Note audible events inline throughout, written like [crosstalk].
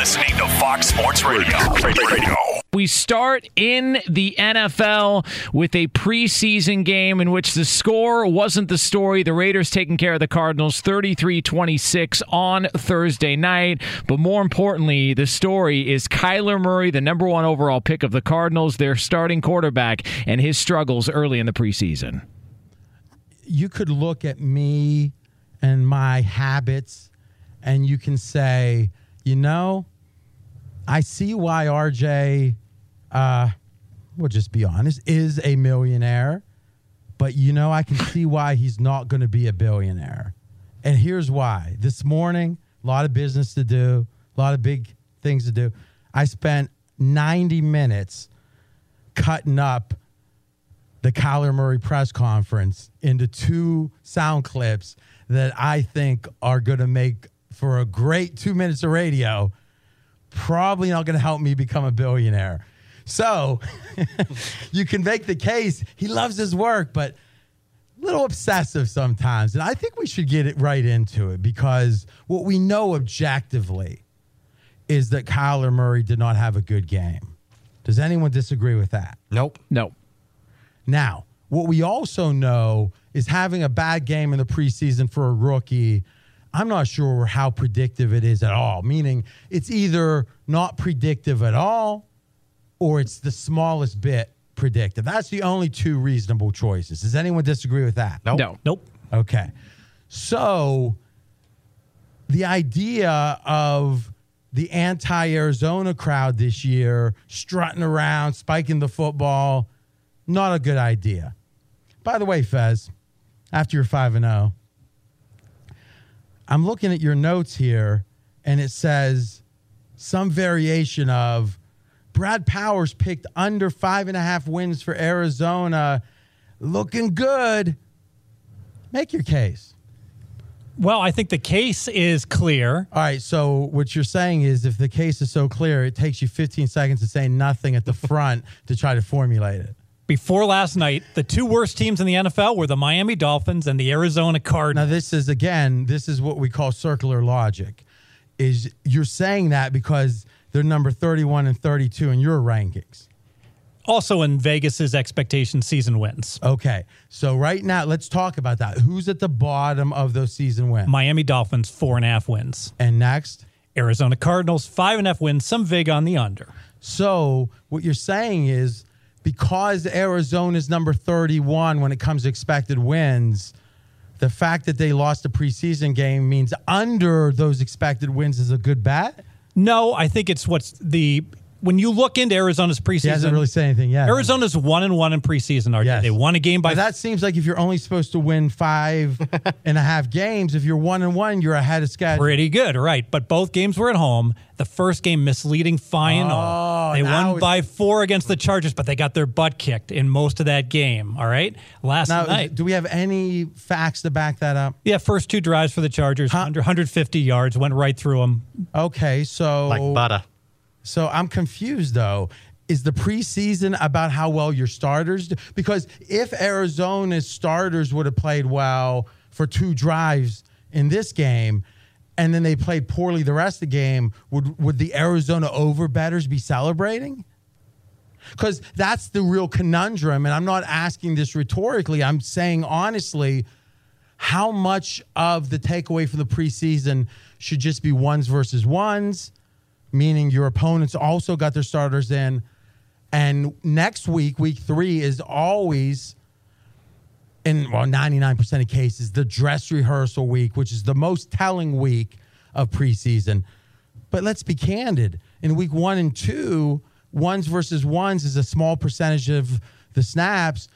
You're listening to Fox Sports Radio. Radio. We start in the NFL with a preseason game in which the score wasn't the story. The Raiders taking care of the Cardinals 33 26 on Thursday night. But more importantly, the story is Kyler Murray, the number one overall pick of the Cardinals, their starting quarterback, and his struggles early in the preseason. You could look at me and my habits, and you can say, you know, I see why RJ, uh, we'll just be honest, is a millionaire. But you know, I can see why he's not going to be a billionaire. And here's why. This morning, a lot of business to do, a lot of big things to do. I spent 90 minutes cutting up the Kyler Murray press conference into two sound clips that I think are going to make for a great two minutes of radio, probably not going to help me become a billionaire. So [laughs] you can make the case he loves his work, but a little obsessive sometimes. And I think we should get it right into it because what we know objectively is that Kyler Murray did not have a good game. Does anyone disagree with that? Nope. Nope. Now, what we also know is having a bad game in the preseason for a rookie I'm not sure how predictive it is at all. Meaning, it's either not predictive at all or it's the smallest bit predictive. That's the only two reasonable choices. Does anyone disagree with that? Nope. No. Nope. Okay. So, the idea of the anti Arizona crowd this year strutting around, spiking the football, not a good idea. By the way, Fez, after you're 5 and 0, I'm looking at your notes here, and it says some variation of Brad Powers picked under five and a half wins for Arizona. Looking good. Make your case. Well, I think the case is clear. All right. So, what you're saying is if the case is so clear, it takes you 15 seconds to say nothing at the [laughs] front to try to formulate it. Before last night, the two worst teams in the NFL were the Miami Dolphins and the Arizona Cardinals. Now, this is again, this is what we call circular logic. Is you're saying that because they're number 31 and 32 in your rankings. Also in Vegas's expectation season wins. Okay. So right now, let's talk about that. Who's at the bottom of those season wins? Miami Dolphins, four and a half wins. And next? Arizona Cardinals, five and a half wins, some vig on the under. So what you're saying is because Arizona's number 31 when it comes to expected wins the fact that they lost a preseason game means under those expected wins is a good bet. No, I think it's what's the when you look into Arizona's preseason. He hasn't really said anything yet. Arizona's one and one in preseason. RJ. Yes. They won a game by But that seems like if you're only supposed to win five [laughs] and a half games, if you're one and one, you're ahead of schedule. pretty good, right? But both games were at home. The first game misleading final. Oh, they won by four against the Chargers, but they got their butt kicked in most of that game. All right, last Now, night. do we have any facts to back that up? Yeah, first two drives for the Chargers, 100, 150 yards, went right through them. Okay, so Like butter. So I'm confused though. Is the preseason about how well your starters do? Because if Arizona's starters would have played well for two drives in this game, and then they played poorly the rest of the game, would would the Arizona over betters be celebrating? Because that's the real conundrum, and I'm not asking this rhetorically. I'm saying honestly, how much of the takeaway from the preseason should just be ones versus ones? Meaning your opponents also got their starters in. And next week, week three, is always, in well, 99% of cases, the dress rehearsal week, which is the most telling week of preseason. But let's be candid. In week one and two, ones versus ones is a small percentage of the snaps,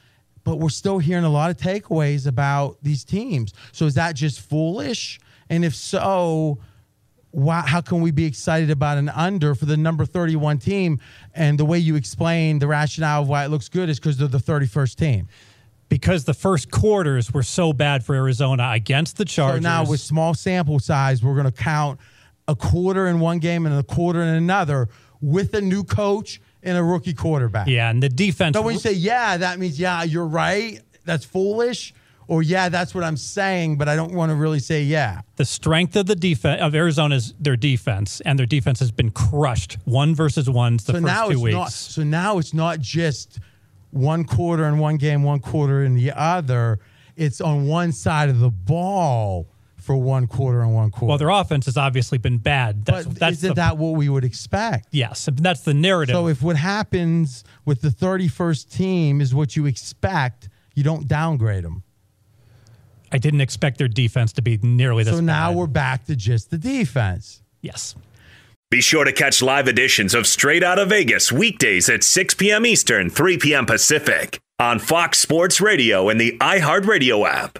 but we're still hearing a lot of takeaways about these teams. So is that just foolish? And if so, why, how can we be excited about an under for the number 31 team? And the way you explain the rationale of why it looks good is because they're the 31st team. because the first quarters were so bad for Arizona against the Chargers. So now, with small sample size, we're going to count a quarter in one game and a quarter in another with a new coach and a rookie quarterback. yeah, and the defense. So when you say, yeah, that means, yeah, you're right, that's foolish. Or, yeah, that's what I'm saying, but I don't want to really say, yeah. the strength of the defense of Arizona's their defense, and their defense has been crushed. One versus one the so first now two it's weeks. not. So now it's not just one quarter in one game, one quarter in the other. It's on one side of the ball for one quarter and one quarter. well, their offense has obviously been bad. That's, but that's isn't the, that what we would expect? yes, that's the narrative. So if what happens with the 31st team is what you expect, you don't downgrade them. I didn't expect their defense to be nearly this. So now bad. we're back to just the defense. yes. Be sure to catch live editions of Straight Out of Vegas weekdays at 6 p.m. Eastern, 3 p.m. Pacific on Fox Sports Radio and the iHeartRadio app.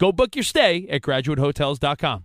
Go book your stay at graduatehotels.com.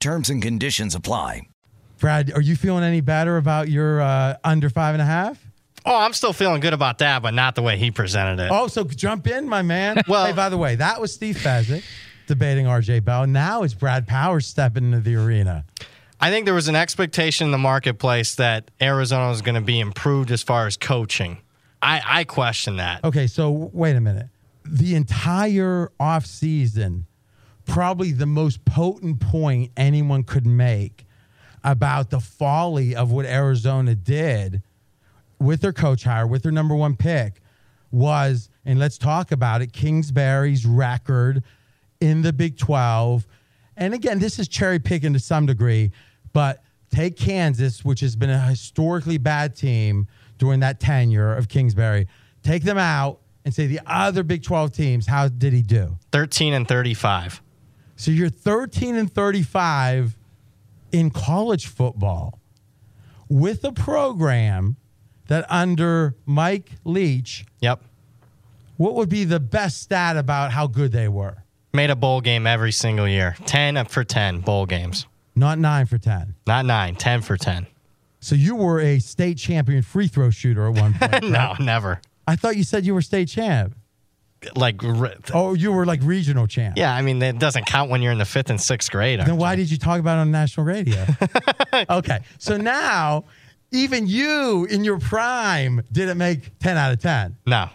Terms and conditions apply. Brad, are you feeling any better about your uh, under five and a half? Oh, I'm still feeling good about that, but not the way he presented it. Oh, so jump in, my man. [laughs] Well- hey, by the way, that was Steve Fezzik debating RJ Bell. Now it's Brad Powers stepping into the arena. I think there was an expectation in the marketplace that Arizona was going to be improved as far as coaching. I, I question that. Okay, so wait a minute. The entire offseason, probably the most potent point anyone could make about the folly of what Arizona did with their coach hire, with their number one pick, was, and let's talk about it, Kingsbury's record in the Big 12. And again, this is cherry picking to some degree, but take Kansas, which has been a historically bad team during that tenure of Kingsbury, take them out and say the other Big 12 teams, how did he do? 13 and 35. So you're 13 and 35 in college football with a program that under Mike Leach, Yep. what would be the best stat about how good they were? Made a bowl game every single year. 10 for 10 bowl games. Not nine for 10. Not nine, 10 for 10. So you were a state champion free throw shooter at one [laughs] point. No, right? never. I thought you said you were state champ. Like, Oh, you were like regional champ. yeah, I mean, it doesn't count when you're in the fifth and sixth grade. Then why did you talk about it on national radio? [laughs] okay. So now, even you in your prime didn't make 10 out of 10. No. All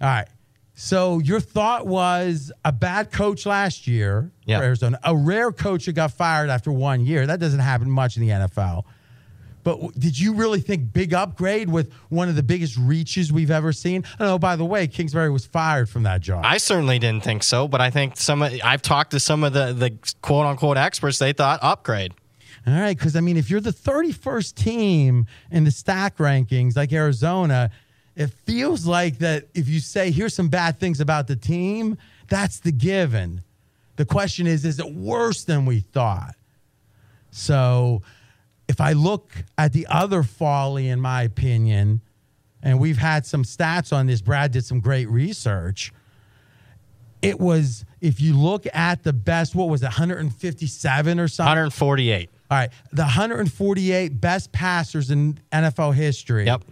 right. So your thought was a bad coach last year Yeah. for Arizona, a rare coach that got fired after one year. That doesn't happen much in the NFL. But w- did you really think big upgrade with one of the biggest reaches we've ever seen? I don't know. By the way, Kingsbury was fired from that job. I certainly didn't think so, but I think some of, I've talked to some of the, the quote unquote experts. They thought upgrade. All right, because I mean, if you're the 31st team in the stack rankings, like Arizona, it feels like that if you say, here's some bad things about the team, that's the given. The question is, is it worse than we thought? So if I look at the other folly, in my opinion, and we've had some stats on this, Brad did some great research. It was, if you look at the best, what was it, 157 or something? 148. All right, the 148 best passers in NFL history. Yep.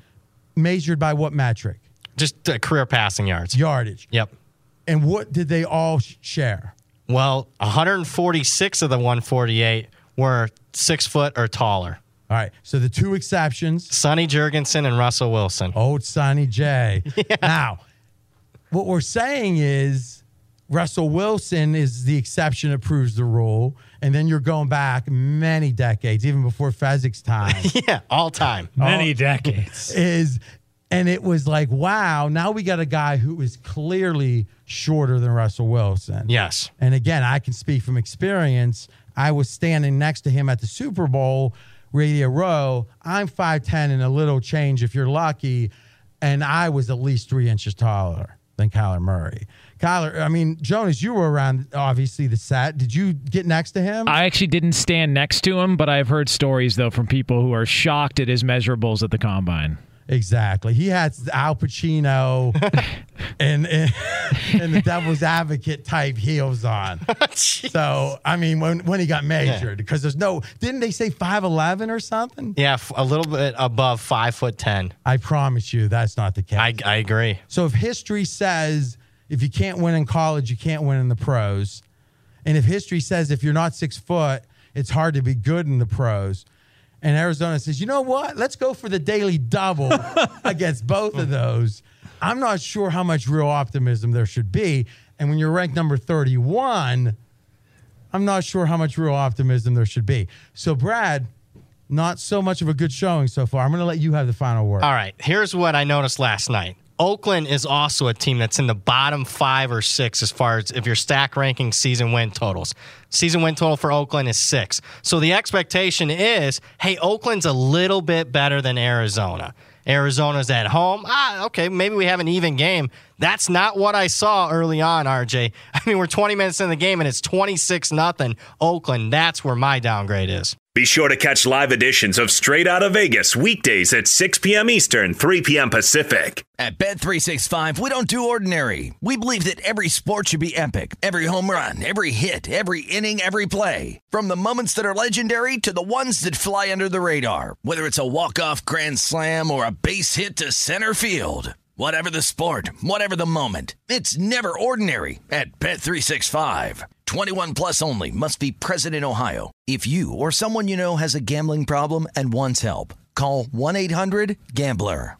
Measured by what metric? Just uh, career passing yards. Yardage. Yep. And what did they all share? Well, 146 of the 148 were six foot or taller. All right, so the two exceptions, Sonny Jurgensen and Russell Wilson. old Sonny J. [laughs] Now, what we're saying is Russell Wilson is the exception that proves the rule. And then you're going back many decades, even before Fezzik's time. [laughs] Yeah, all time. Many decades. is and it was like wow now we got a guy who is clearly shorter than russell wilson Yes. and again i can speak from experience i was standing next to him at the super bowl radio row. I'm 5'10 and a little change if you're lucky and i was at least three inches taller than kyler murray. Kyler i mean jonas you were around obviously the set. Did you get next to him? I actually didn't stand next to him, but I've heard stories though from people who are shocked at his measurables at the combine. Exactly. He had Al Pacino [laughs] and, and and the Devil's Advocate type heels on. [laughs] Oh, so I mean, when when he got measured, because there's no, didn't they say five eleven or something? Yeah, f- a little bit above five foot ten. I promise you, that's not the case. I, I agree. So if history says if you can't win in college, you can't win in the pros, and if history says if you're not six foot, it's hard to be good in the pros. And Arizona says, you know what? Let's go for the daily double [laughs] against both of those. I'm not sure how much real optimism there should be. And when you're ranked number 31, I'm not sure how much real optimism there should be. So, Brad, not so much of a good showing so far. I'm going to let you have the final word. All right, here's what I noticed last night. Oakland is also a team that's in the bottom five or six as far as if you're stack ranking season win totals. Season win total for Oakland is six. So the expectation is hey, Oakland's a little bit better than Arizona. Arizona's at home. Ah, okay, maybe we have an even game. That's not what I saw early on, RJ. [laughs] I mean, we're 20 minutes in the game and it's 26 nothing Oakland. That's where my downgrade is. Be sure to catch live editions of Straight Out of Vegas weekdays at 6 p.m. Eastern, 3 p.m. Pacific. At Bet365, we don't do ordinary. We believe that every sport should be epic. Every home run, every hit, every inning, every play. From the moments that are legendary to the ones that fly under the radar. Whether it's a walk-off grand slam or a base hit to center field. Whatever the sport, whatever the moment, it's never ordinary at Bet365. 21 plus only must be present in Ohio. If you or someone you know has a gambling problem and wants help, call 1-800-GAMBLER.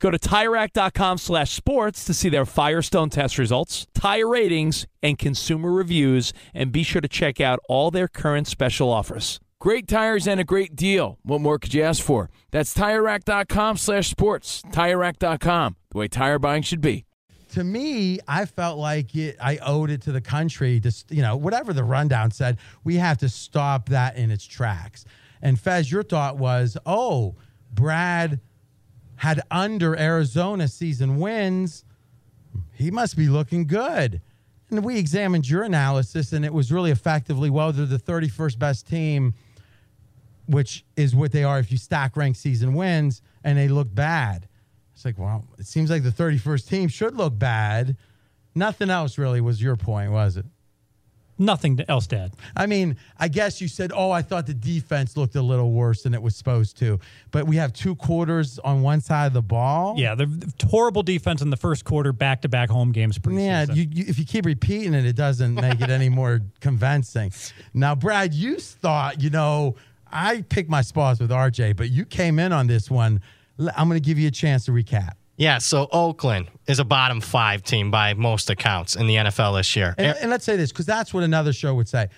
Go to TireRack.com slash sports to see their Firestone test results, tire ratings, and consumer reviews, and be sure to check out all their current special offers. Great tires and a great deal. What more could you ask for? That's TireRack.com slash sports. TireRack.com, the way tire buying should be. to me, I felt like it, I owed it to the country to, you know, whatever the rundown said, we have to stop that in its tracks. And Fez, your thought was, oh, Brad had under Arizona season wins. he must be looking good. And we examined your analysis, and it was really effectively well, they're the 31st best team, which is what they are if you stack rank season wins, and they look bad. It's like, well, it seems like the 31st team should look bad. Nothing else really was your point, was it? Nothing else, Dad. I mean, I guess you said, oh, I thought the defense looked a little worse than it was supposed to. But we have two quarters on one side of the ball. Yeah, the horrible defense in the first quarter, back to back home games preseason. Yeah, you, you, if you keep repeating it, it doesn't make it any more [laughs] convincing. Now, Brad, you thought, you know, I picked my spots with RJ, but you came in on this one. I'm going to give you a chance to recap. Yeah, so Oakland is a bottom five team by most accounts in the NFL this year. And, and let's say this because that's what another show would say.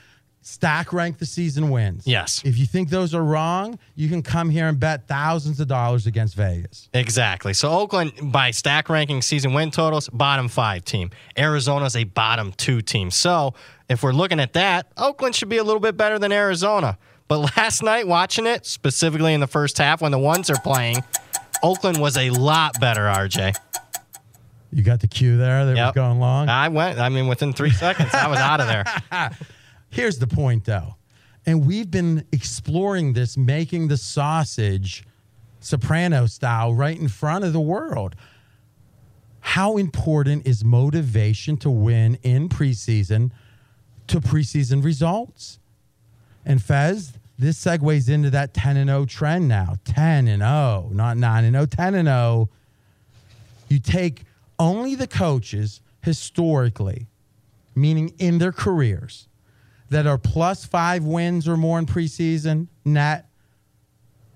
Stack rank the season wins. Yes. If you think those are wrong, you can come here and bet thousands of dollars against Vegas. Exactly. So Oakland, by stack ranking season win totals, bottom five team. Arizona's a bottom two team. So if we're looking at that, Oakland should be a little bit better than Arizona. But [laughs] last night, watching it, specifically in the first half when the ones are playing, Oakland was a lot better, RJ. You got the cue there that Yep. was going long. I went, I mean, within three seconds, I was out of there. [laughs] Here's the point, though. And we've been exploring this, making the sausage soprano style right in front of the world. How important is motivation to win in preseason to preseason results? And Fez, this segues into that 10 and 0 trend now. 10 and 0, not 9 and 0, 10 and 0. You take only the coaches historically, meaning in their careers, that are plus five wins or more in preseason net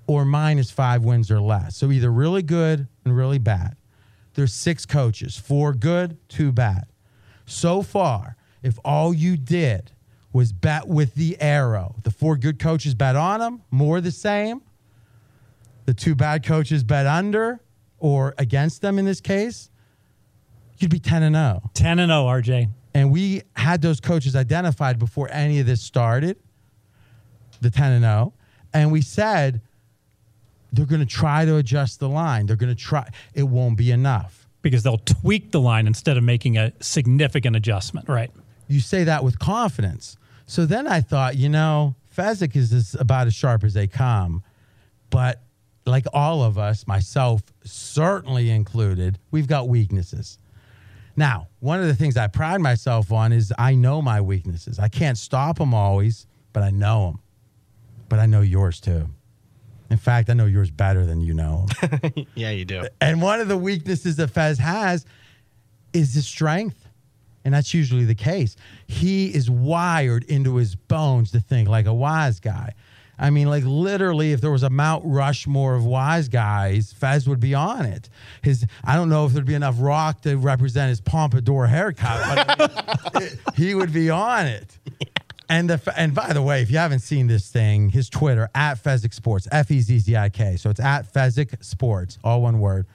or minus five wins or less. So either really good and really bad. There's six coaches, four good, two bad. So far, if all you did was bet with the arrow, the four good coaches bet on them, more the same. The two bad coaches bet under or against them in this case, you'd be 10 and 0. 10 and 0, RJ. And we had those coaches identified before any of this started, the 10 and 0. And we said they're going to try to adjust the line. They're going to try. It won't be enough. Because they'll tweak the line instead of making a significant adjustment, right? You say that with confidence. So then I thought, you know, Fezzik is as, about as sharp as they come. But like all of us, myself certainly included, we've got weaknesses. Now, one of the things I pride myself on is I know my weaknesses. I can't stop them always, but I know them. But I know yours too. In fact, I know yours better than you know [laughs] yeah, you do. and one of the weaknesses that Fez has is his strength. And that's usually the case. He is wired into his bones to think like a wise guy. I mean, like literally, if there was a Mount Rushmore of wise guys, Fez would be on it. His, I don't know if there'd be enough rock to represent his pompadour haircut, but I mean, [laughs] he would be on it. And the and by the way, if you haven't seen this thing, his Twitter at Fezzik Sports, F E Z Z I K. So it's at Fezzik Sports, all one word.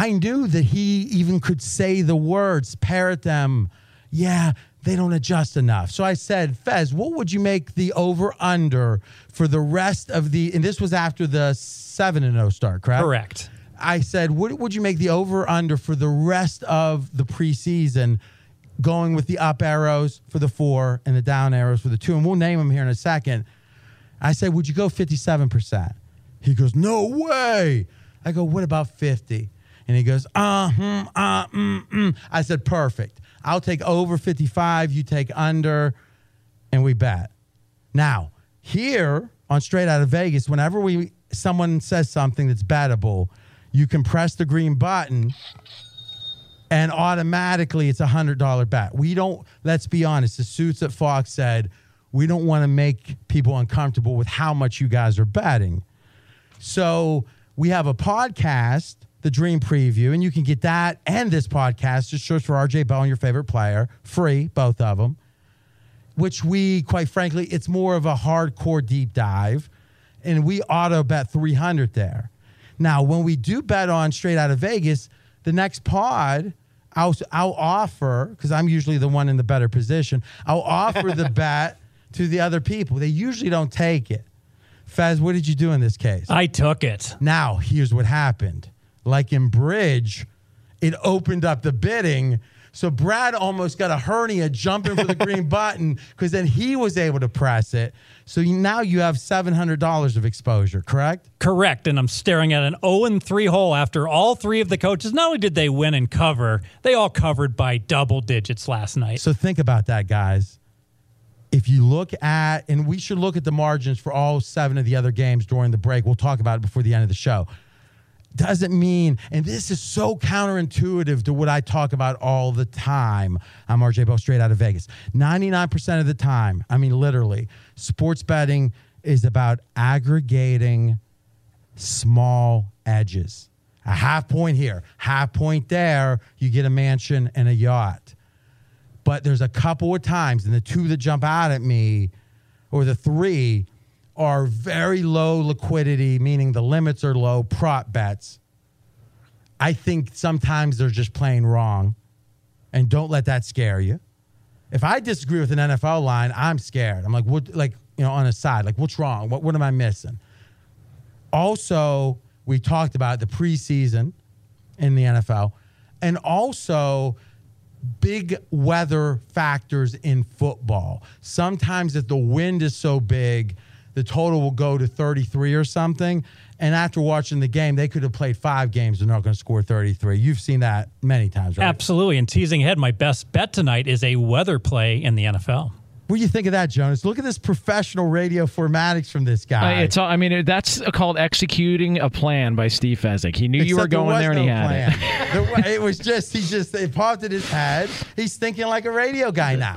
I knew that he even could say the words, parrot them. Yeah, they don't adjust enough. So I said, Fez, what would you make the over under for the rest of the? And this was after the seven and zero start, correct? Correct. I said, what would you make the over under for the rest of the preseason, going with the up arrows for the four and the down arrows for the two? And we'll name them here in a second. I said, would you go 57%? He goes, no way. I go, what about 50? And he goes, uh, hmm, uh, mm, mm. I said, perfect. I'll take over 55. You take under, and we bet. Now, here on Straight Out of Vegas, whenever we someone says something that's bettable, you can press the green button and automatically it's a hundred dollar bet. We don't, let's be honest, the suits at Fox said, we don't want to make people uncomfortable with how much you guys are betting. So we have a podcast, the Dream Preview, and you can get that and this podcast. Just search for RJ Bell and your favorite player, free, both of them. Which we, quite frankly, it's more of a hardcore deep dive, and we auto bet 300 there. Now, when we do bet on straight out of Vegas, the next pod, I'll, I'll offer, because I'm usually the one in the better position, I'll offer the [laughs] bet to the other people. They usually don't take it. Fez, what did you do in this case? I took it. Now, here's what happened. Like in bridge, it opened up the bidding. So Brad almost got a hernia jumping for the [laughs] green button because then he was able to press it. So you, now you have $700 of exposure, correct? Correct. And I'm staring at an 0 and 3 hole after all three of the coaches. Not only did they win and cover, they all covered by double digits last night. So think about that, guys. If you look at, and we should look at the margins for all seven of the other games during the break. We'll talk about it before the end of the show. Doesn't mean, and this is so counterintuitive to what I talk about all the time. I'm RJ Bell, straight out of Vegas. 99% of the time, I mean, literally, sports betting is about aggregating small edges. A half point here, half point there, you get a mansion and a yacht. But there's a couple of times, and the two that jump out at me, or the three, are very low liquidity, meaning the limits are low, prop bets. I think sometimes they're just playing wrong. And don't let that scare you. If I disagree with an NFL line, I'm scared. I'm like, what, like, you know, on a side, like, what's wrong? What, what am I missing? Also, we talked about the preseason in the NFL and also big weather factors in football. Sometimes if the wind is so big, the total will go to 33 or something. And after watching the game, they could have played five games and not going to score 33. You've seen that many times, right? Absolutely. And teasing ahead, my best bet tonight is a weather play in the NFL. What do you think of that, Jonas? Look at this professional radio formatics from this guy. Uh, it's all, I mean, that's called executing a plan by Steve Fezzik. He knew you were Except there going was there and he had plan. it. The- it was just, he just, it popped in his head. He's thinking like a radio guy now.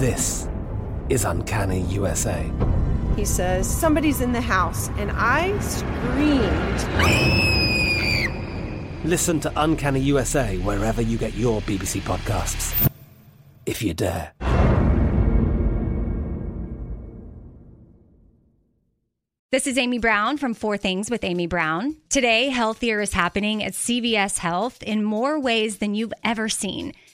This is Uncanny USA. He says, Somebody's in the house, and I screamed. Listen to Uncanny USA wherever you get your BBC podcasts, if you dare. This is Amy Brown from Four Things with Amy Brown. Today, healthier is happening at CVS Health in more ways than you've ever seen.